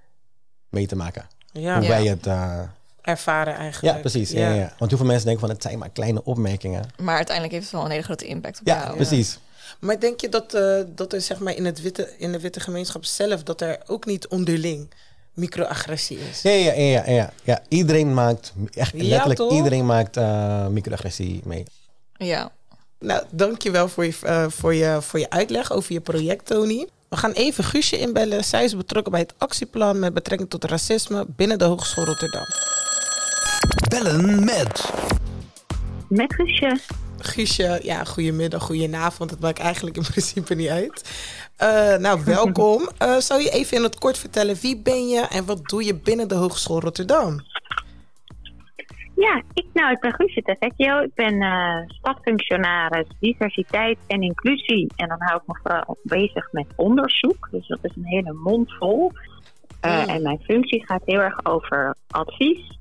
Speaker 1: mee te maken.
Speaker 3: Ja,
Speaker 1: Hoe wij het... eh,
Speaker 3: ervaren eigenlijk.
Speaker 1: ja, precies. Ja. Ja, ja. Want heel veel mensen denken van het zijn maar kleine opmerkingen.
Speaker 2: Maar uiteindelijk heeft het wel een hele grote impact op
Speaker 1: Ja,
Speaker 2: jou.
Speaker 1: precies.
Speaker 3: Maar denk je dat, eh, dat er zeg maar in, het witte, in de witte gemeenschap zelf... dat er ook niet onderling microagressie is?
Speaker 1: Ja, ja, ja, ja, ja. iedereen maakt, echt
Speaker 3: Ja,
Speaker 1: letterlijk
Speaker 3: toch?
Speaker 1: iedereen maakt eh, microagressie mee.
Speaker 2: Ja.
Speaker 3: Nou, dankjewel voor je, eh, voor, je, voor je uitleg over je project, Tony. We gaan even Guusje inbellen. Zij is betrokken bij het actieplan met betrekking tot racisme binnen de Hogeschool Rotterdam.
Speaker 4: Bellen met.
Speaker 5: Met Guusje.
Speaker 3: Guusje, ja, goedemiddag, goedenavond. Het maakt eigenlijk in principe niet uit. Eh, nou, welkom. Eh, zou je even in het kort vertellen wie ben je en wat doe je binnen de Hogeschool Rotterdam?
Speaker 6: Ja, ik, nou, ik ben Guusje Tevecchio. Ik ben eh stadfunctionaris diversiteit en inclusie. En dan hou ik me vooral bezig met onderzoek. Dus dat is een hele mond vol. Eh,
Speaker 3: Mm.
Speaker 6: En mijn functie gaat heel erg over advies,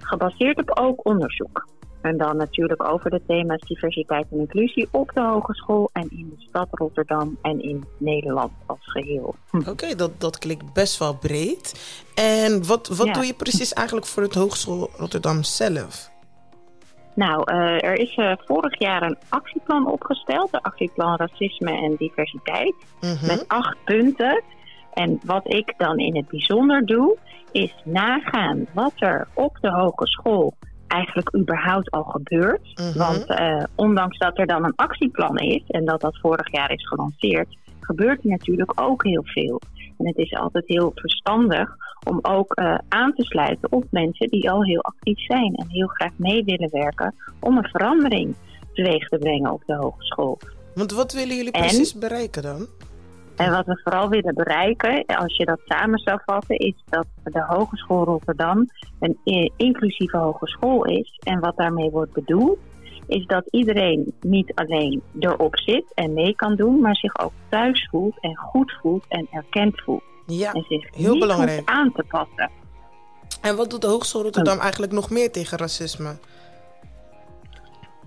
Speaker 6: gebaseerd op ook onderzoek. En dan natuurlijk over de thema's diversiteit en inclusie op de hogeschool en in de stad Rotterdam en in Nederland als geheel. Hm.
Speaker 3: Oké, dat, dat klinkt best wel breed. En wat, wat
Speaker 6: Ja.
Speaker 3: doe je precies eigenlijk voor het Hogeschool Rotterdam zelf?
Speaker 6: Nou, eh, er is eh, vorig jaar een actieplan opgesteld, de actieplan racisme en diversiteit,
Speaker 3: Mhm.
Speaker 6: met acht punten. En wat ik dan in het bijzonder doe, is nagaan wat er op de hogeschool eigenlijk überhaupt al gebeurt.
Speaker 3: Mhm.
Speaker 6: Want eh, ondanks dat er dan een actieplan is en dat dat vorig jaar is gelanceerd, gebeurt er natuurlijk ook heel veel. En het is altijd heel verstandig om ook eh, aan te sluiten op mensen die al heel actief zijn en heel graag mee willen werken om een verandering teweeg te brengen op de hogeschool.
Speaker 3: Want wat willen jullie
Speaker 6: En?
Speaker 3: precies bereiken dan?
Speaker 6: En wat we vooral willen bereiken, als je dat samen zou vatten, is dat de Hogeschool Rotterdam een inclusieve hogeschool is. En wat daarmee wordt bedoeld, is dat iedereen niet alleen erop zit en mee kan doen, maar zich ook thuis voelt en goed voelt en erkend voelt.
Speaker 3: Ja,
Speaker 6: En zich
Speaker 3: heel
Speaker 6: niet
Speaker 3: belangrijk.
Speaker 6: aan te passen.
Speaker 3: en wat doet de Hogeschool Rotterdam eigenlijk nog meer tegen racisme?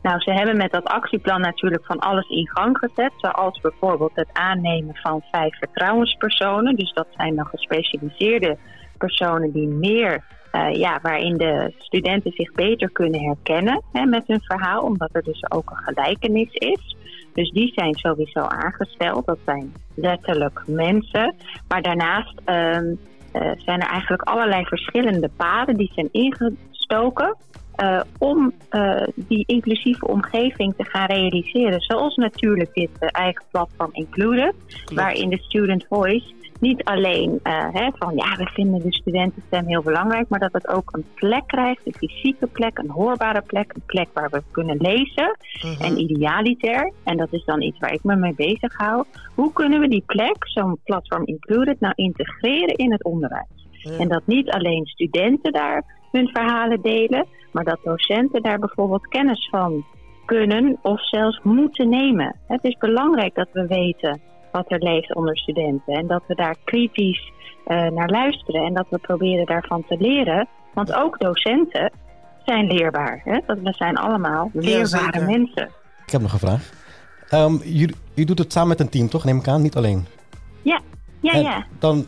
Speaker 6: Nou, ze hebben met dat actieplan natuurlijk van alles in gang gezet. Zoals bijvoorbeeld het aannemen van vijf vertrouwenspersonen. Dus dat zijn dan gespecialiseerde personen die meer, eh, ja, waarin de studenten zich beter kunnen herkennen hè, met hun verhaal. Omdat er dus ook een gelijkenis is. Dus die zijn sowieso aangesteld. Dat zijn letterlijk mensen. Maar daarnaast ehm, eh, zijn er eigenlijk allerlei verschillende paden die zijn ingestoken eh, om eh, die inclusieve omgeving te gaan realiseren. Zoals natuurlijk dit eh, eigen platform Included, waarin de student voice niet alleen hè, van ja, we vinden de studentenstem heel belangrijk, maar dat het ook een plek krijgt, een fysieke plek, een hoorbare plek, een plek waar we kunnen lezen.
Speaker 3: Mhm.
Speaker 6: En idealiter, en dat is dan iets waar ik me mee bezig hou, hoe kunnen we die plek, zo'n platform Included, nou integreren in het onderwijs? En dat niet alleen studenten daar hun verhalen delen, maar dat docenten daar bijvoorbeeld kennis van kunnen of zelfs moeten nemen. Het is belangrijk dat we weten wat er leeft onder studenten en dat we daar kritisch eh, naar luisteren en dat we proberen daarvan te leren. Want ook docenten zijn leerbaar. Hè? Dat we zijn allemaal leerbare mensen.
Speaker 1: Ik heb nog een vraag. Ehm jullie, u doet het samen met een team, toch? Neem ik aan, niet alleen.
Speaker 6: Ja, ja,
Speaker 1: En
Speaker 6: ja.
Speaker 1: Dan,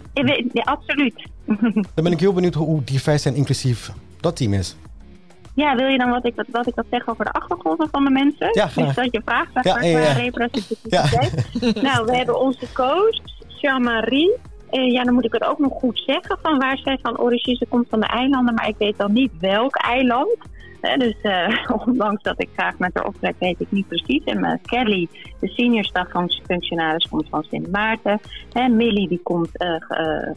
Speaker 6: ja, absoluut.
Speaker 1: dan ben ik heel benieuwd hoe divers en inclusief dat team is.
Speaker 6: Ja, wil je dan wat ik, wat ik dat zeg over de achtergronden van de mensen?
Speaker 1: Ja.
Speaker 6: Is dat je vraag? Zeg
Speaker 1: Ja,
Speaker 6: maar,
Speaker 1: ja, ja.
Speaker 6: qua representativiteit? Nou, we hebben onze coach, Jean-Marie. Eh, ja, dan moet ik het ook nog goed zeggen van waar zij van origine ze komt van de eilanden, maar ik weet dan niet welk eiland. Hè, dus eh, ondanks dat ik graag met haar optrek, weet ik niet precies. En eh, Kelly, de senior staffunctionaris, komt van Sint Maarten. En Millie, die komt eh,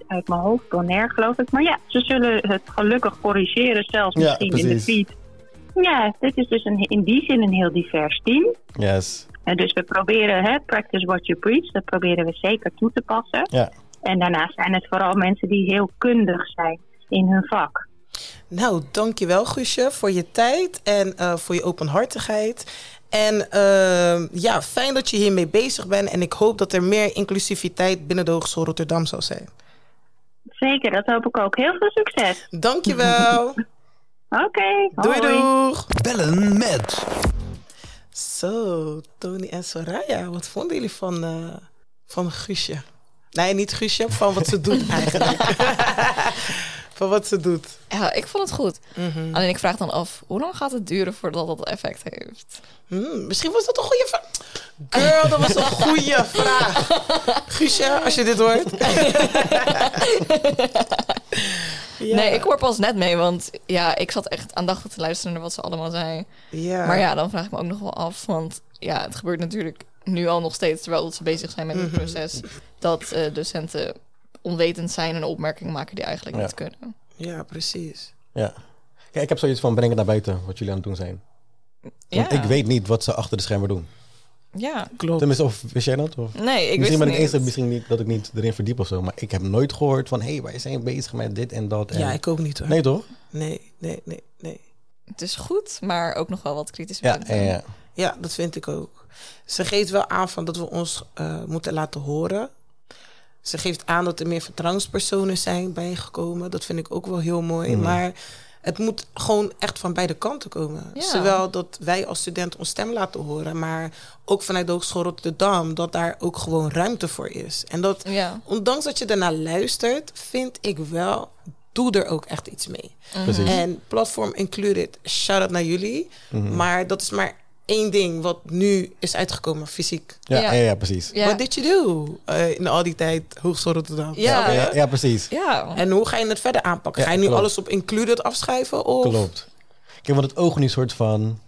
Speaker 6: uit mijn hoofd, Bonaire geloof ik. Maar ja, ze zullen het gelukkig corrigeren, zelfs
Speaker 1: Ja,
Speaker 6: misschien in de feed. Ja, dit is dus een, in die zin een heel divers team.
Speaker 1: Yes.
Speaker 6: En dus we proberen, hè, practice what you preach, dat proberen we zeker toe te passen.
Speaker 1: Ja.
Speaker 6: En daarnaast zijn het vooral mensen die heel kundig zijn in hun vak.
Speaker 3: Nou, dankjewel Guusje voor je tijd en eh, voor je openhartigheid. En eh, ja, fijn dat je hiermee bezig bent. En ik hoop dat er meer inclusiviteit binnen de Hogeschool Rotterdam zal zijn.
Speaker 6: Zeker, dat hoop ik ook. Heel veel succes.
Speaker 3: Dankjewel.
Speaker 6: Oké,
Speaker 3: doei
Speaker 6: hoi.
Speaker 3: doeg.
Speaker 4: Bellen met.
Speaker 3: Zo, Tony en Soraya, wat vonden jullie van, eh, van Guusje? Nee, niet Guusje, van wat ze doet eigenlijk. Van wat ze doet.
Speaker 2: Ja, ik vond het goed.
Speaker 3: Mhm.
Speaker 2: Alleen ik vraag dan af, hoe lang gaat het duren voordat dat effect heeft?
Speaker 3: Hmm, misschien was dat een goede vraag. Girl, dat was een goede vraag. Guusje, als je dit hoort. Ja.
Speaker 2: Nee, ik hoor pas net mee, want ja, ik zat echt aandachtig te luisteren naar wat ze allemaal zei.
Speaker 3: Ja.
Speaker 2: Maar ja, dan vraag ik me ook nog wel af, want ja, het gebeurt natuurlijk nu al nog steeds, terwijl ze bezig zijn met het
Speaker 3: Mhm.
Speaker 2: proces, dat eh, docenten onwetend zijn en opmerkingen maken die eigenlijk
Speaker 1: Ja.
Speaker 2: niet kunnen.
Speaker 3: Ja, precies.
Speaker 1: Ja. Kijk, ik heb zoiets van breng het naar buiten wat jullie aan het doen zijn.
Speaker 2: Ja,
Speaker 1: Want ik weet niet wat ze achter de schermen doen.
Speaker 2: Ja,
Speaker 3: Klopt.
Speaker 1: Tenminste, of wist jij dat? Of?
Speaker 2: nee, ik wist
Speaker 1: misschien ben ik eens
Speaker 2: niet.
Speaker 1: misschien niet dat ik niet erin verdiep of zo. Maar ik heb nooit gehoord van hé, hey, wij zijn bezig met dit en dat. En...
Speaker 3: Ja, ik ook niet hoor.
Speaker 1: Nee toch?
Speaker 3: Nee, nee, nee, nee.
Speaker 2: Het is goed, maar ook nog wel wat kritisch.
Speaker 1: Ja, ja, ja.
Speaker 3: Ja, dat vind ik ook. Ze geeft wel aan van dat we ons eh, moeten laten horen. Ze geeft aan dat er meer vertrouwenspersonen zijn bijgekomen. Dat vind ik ook wel heel mooi.
Speaker 1: Mhm.
Speaker 3: Maar het moet gewoon echt van beide kanten komen.
Speaker 2: Ja.
Speaker 3: Zowel dat wij als student ons stem laten horen, maar ook vanuit de Hogeschool Rotterdam, dat daar ook gewoon ruimte voor is. En dat,
Speaker 2: Ja.
Speaker 3: ondanks dat je daarna luistert, vind ik wel, doe er ook echt iets mee. En Platform Included, shout-out naar jullie.
Speaker 1: Mhm.
Speaker 3: Maar dat is maar één ding wat nu is uitgekomen, fysiek.
Speaker 1: Ja,
Speaker 2: Ja.
Speaker 1: ja. Ja, precies.
Speaker 2: Ja.
Speaker 3: What did you do eh, in al die tijd Hogeschool Rotterdam?
Speaker 2: Ja.
Speaker 1: Ja, ja, precies.
Speaker 2: Ja.
Speaker 3: En hoe ga je het verder aanpakken?
Speaker 1: Ja,
Speaker 3: ga je nu
Speaker 1: klopt.
Speaker 3: alles op Included afschuiven? Of?
Speaker 1: Klopt. Kijk, want het ogen nu soort van...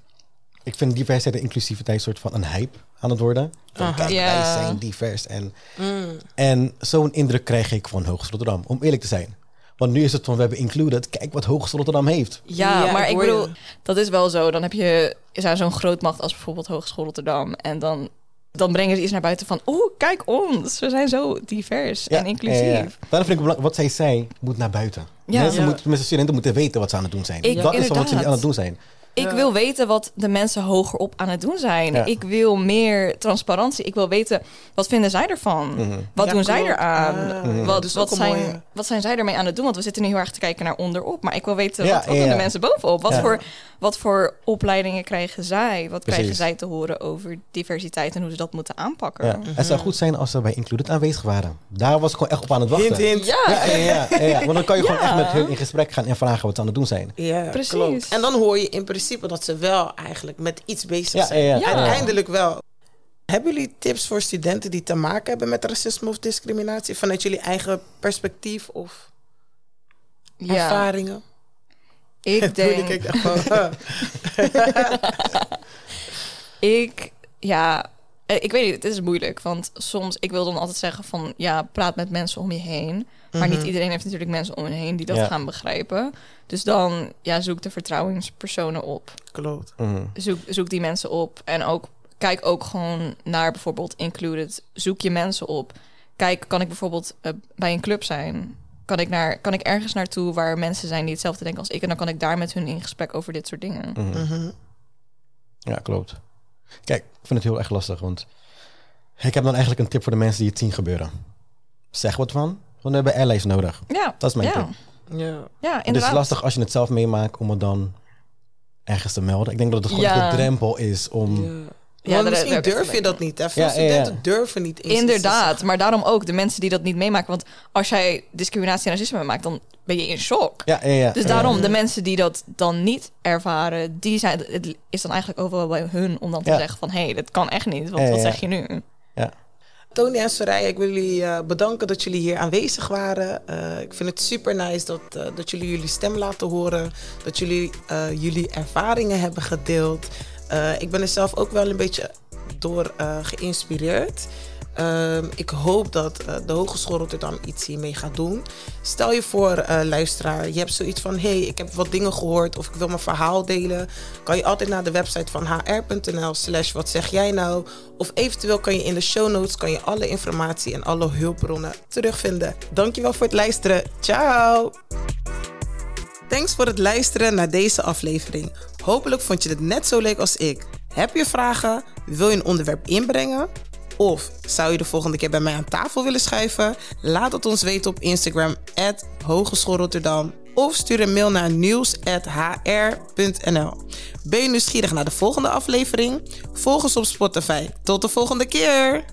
Speaker 1: Ik vind diversiteit en inclusiviteit soort van een hype aan het worden. Van,
Speaker 3: Aha.
Speaker 1: kijk,
Speaker 2: Ja.
Speaker 1: wij zijn divers. En,
Speaker 3: Mm.
Speaker 1: en zo'n indruk krijg ik van Hogeschool Rotterdam, om eerlijk te zijn. Want nu is het van, we hebben included, kijk wat Hogeschool Rotterdam heeft.
Speaker 2: Ja,
Speaker 3: Ja,
Speaker 2: maar
Speaker 3: ik
Speaker 2: bedoel,
Speaker 3: je.
Speaker 2: dat is wel zo. Dan heb je is er zo'n grootmacht als bijvoorbeeld Hogeschool Rotterdam. En dan, dan brengen ze iets naar buiten van... Oeh, kijk ons. We zijn zo divers en inclusief.
Speaker 1: Ja, ja. Daarom vind ik het belangrijk, wat zij zei, moet naar buiten.
Speaker 2: Ja.
Speaker 1: Mensen
Speaker 3: Ja.
Speaker 1: moeten, tenminste, studenten moeten weten wat ze aan het doen zijn.
Speaker 2: Ik-
Speaker 1: dat is wat ze aan het doen zijn.
Speaker 2: Ik wil weten wat de mensen hogerop aan het doen zijn.
Speaker 1: Ja.
Speaker 2: Ik wil meer transparantie. Ik wil weten, wat vinden zij ervan?
Speaker 1: Mhm.
Speaker 2: Wat
Speaker 3: Ja,
Speaker 2: doen zij eraan?
Speaker 3: Ah.
Speaker 2: Wat,
Speaker 3: dus mooie-
Speaker 2: zijn, wat zijn zij ermee aan het doen? Want we zitten nu heel erg te kijken naar onderop. Maar ik wil weten,
Speaker 1: Ja,
Speaker 2: wat, wat doen de mensen bovenop? Wat, voor, wat voor opleidingen krijgen zij? Wat krijgen zij te horen over diversiteit en hoe ze dat moeten aanpakken?
Speaker 1: Ja. Het zou goed zijn als ze bij Included aanwezig waren. Daar was ik gewoon echt op aan het wachten.
Speaker 3: Hint, hint.
Speaker 2: Ja.
Speaker 1: Ja, ja, ja, ja, ja. Want dan kan je gewoon echt met hun in gesprek gaan en vragen wat ze aan het doen zijn.
Speaker 3: Ja,
Speaker 2: Precies.
Speaker 3: klopt. En dan hoor je in principe dat ze wel eigenlijk met iets bezig
Speaker 1: Ja,
Speaker 3: zijn.
Speaker 1: ja, ja.
Speaker 2: Ja.
Speaker 3: Uiteindelijk wel. Hebben jullie tips voor studenten die te maken hebben met racisme of discriminatie vanuit jullie eigen perspectief of
Speaker 2: Ja,
Speaker 3: ervaringen?
Speaker 2: ik denk...
Speaker 3: ik echt van.
Speaker 2: Ik, ja, eh, ik weet niet, het is moeilijk. Want soms, ik wil dan altijd zeggen van, ja, praat met mensen om je heen. Maar niet iedereen heeft natuurlijk mensen om je heen die dat
Speaker 1: Ja.
Speaker 2: gaan begrijpen. Dus dan, ja, zoek de vertrouwenspersonen op.
Speaker 3: Klopt.
Speaker 1: Mhm.
Speaker 2: Zoek, zoek die mensen op. En ook, kijk ook gewoon naar bijvoorbeeld Included. Zoek je mensen op. Kijk, kan ik bijvoorbeeld eh, bij een club zijn? Kan ik, naar, kan ik ergens naartoe waar mensen zijn die hetzelfde denken als ik? En dan kan ik daar met hun in gesprek over dit soort dingen.
Speaker 1: Mhm.
Speaker 3: Mhm.
Speaker 1: Ja, klopt. Kijk, ik vind het heel erg lastig, want ik heb dan eigenlijk een tip voor de mensen die het zien gebeuren. Zeg wat van, want we hebben allies nodig.
Speaker 2: Ja,
Speaker 1: Dat is mijn
Speaker 2: ja.
Speaker 1: tip.
Speaker 3: Ja.
Speaker 2: Ja,
Speaker 1: Het is
Speaker 2: inderdaad.
Speaker 1: lastig als je het zelf meemaakt om het dan ergens te melden. Ik denk dat het gewoon
Speaker 2: Ja.
Speaker 1: de drempel is om...
Speaker 3: Ja.
Speaker 2: Ja,
Speaker 3: Want misschien
Speaker 2: daar
Speaker 3: durf je dat niet. Hè? Veel
Speaker 1: Ja, ja, ja.
Speaker 3: studenten durven niet eens
Speaker 2: Inderdaad, maar daarom ook de mensen die dat niet meemaken. Want als jij discriminatie en racisme maakt, dan ben je in shock.
Speaker 1: Ja, ja, ja.
Speaker 2: Dus
Speaker 1: ja.
Speaker 2: daarom, de mensen die dat dan niet ervaren, die zijn, het is dan eigenlijk ook wel bij hun om dan te
Speaker 1: Ja.
Speaker 2: zeggen van, hé, hey, dat kan echt niet. Want
Speaker 1: Ja, ja,
Speaker 2: wat
Speaker 1: ja.
Speaker 2: zeg je nu?
Speaker 3: Tony en Soraya, ik wil jullie eh, bedanken dat jullie hier aanwezig waren. Eh, ik vind het super nice dat, eh, dat jullie jullie stem laten horen. Dat jullie eh, jullie ervaringen hebben gedeeld. Eh, ik ben er zelf ook wel een beetje door eh, geïnspireerd. Ehm, ik hoop dat eh, de Hogeschool Rotterdam iets hiermee gaat doen. Stel je voor, luisteraar, je hebt zoiets van: hey, ik heb wat dingen gehoord of ik wil mijn verhaal delen. Kan je altijd naar de website van hr.nl/slash wat zeg jij nou? Of eventueel kan je in de show notes kan je alle informatie en alle hulpbronnen terugvinden. Dankjewel voor het luisteren. Ciao! Thanks voor het luisteren naar deze aflevering. Hopelijk vond je het net zo leuk als ik. Heb je vragen? Wil je een onderwerp inbrengen? Of zou je de volgende keer bij mij aan tafel willen schuiven? Laat het ons weten op Instagram, Hogeschool Rotterdam. of stuur een mail naar nieuws.hr.nl. Ben je nieuwsgierig naar de volgende aflevering? Volg ons op Spotify. Tot de volgende keer!